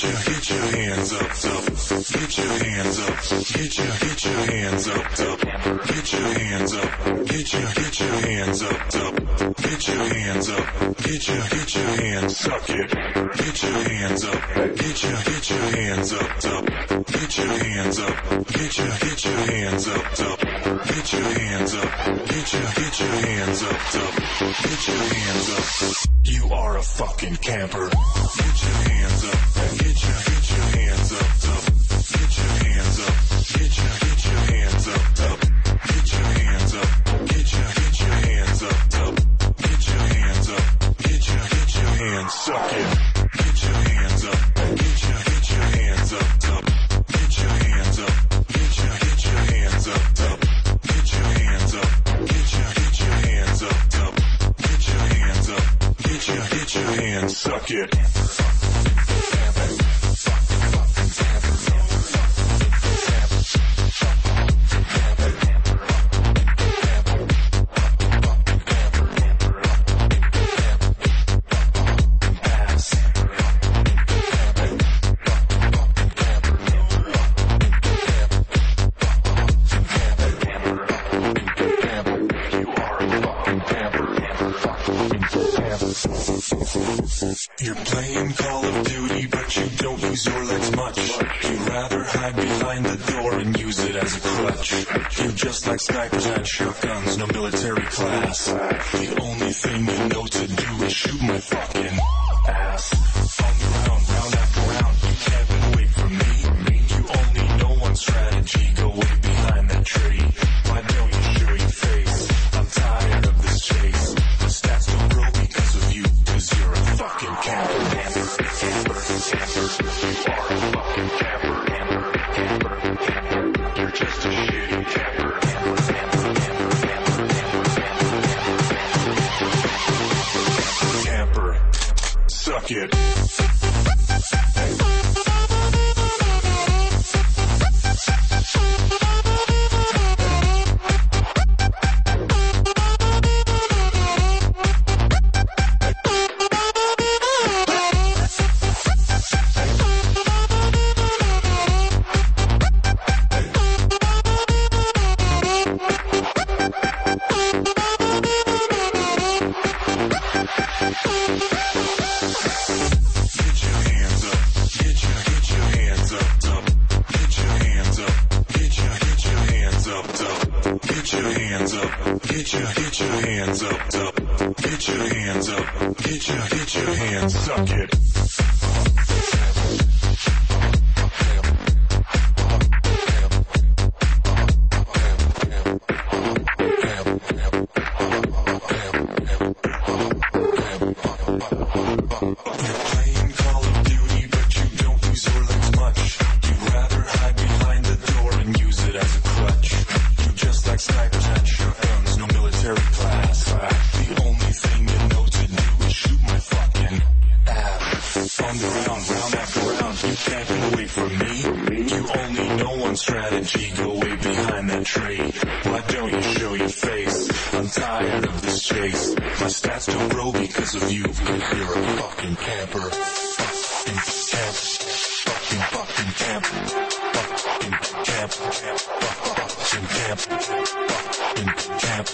Get your, hands up, up. Get your hands up. Get your, get your hands up, up. Get your hands up. Get your, get your hands up, up. Get your hands up. Get your, get your hands. Suck it. Get your hands up. Get your, get your hands up, up. Get your hands up. Get your, get your hands up, up. Get your hands up. You are a fucking camper. Get your hands up. kid. much. You'd rather hide behind the door and use it as a crutch. You're just like snipers at shotguns, no military class. The only thing you know to do is shoot my fucking ass. suck it. Hands up. Get your get your hands up, up. Get your hands up. Get your hands up, get your hands. Up, suck it. Only know one strategy, go way behind that tree. Why don't you show your face? I'm tired of this chase. My stats don't grow because of you, you're a fucking camper. Fucking camp. Fucking fucking camp. Fucking camp. Fucking camp. Fucking camp.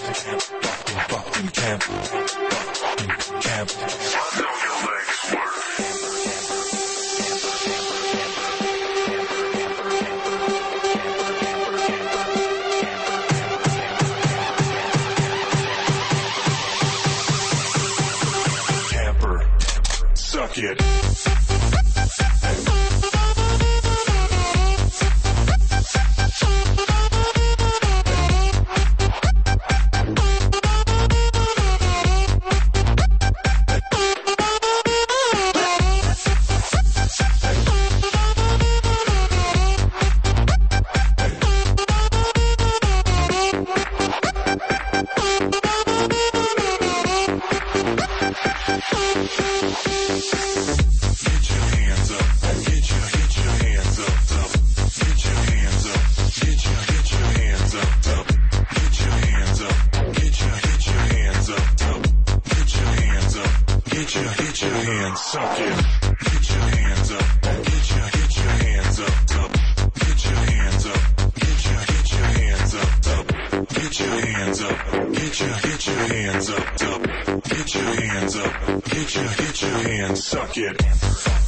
Fucking fucking camp. Fucking camp. Why don't your legs work? Suck Get your hands up! get your hands. Suck it. Get your hands up. Get your up. get your hands up, up. Get your hands up. Get your up! get your hands up, up. Get your hands up. Get your get your hands up, up. Get your hands up. Get your get your hands. Suck it.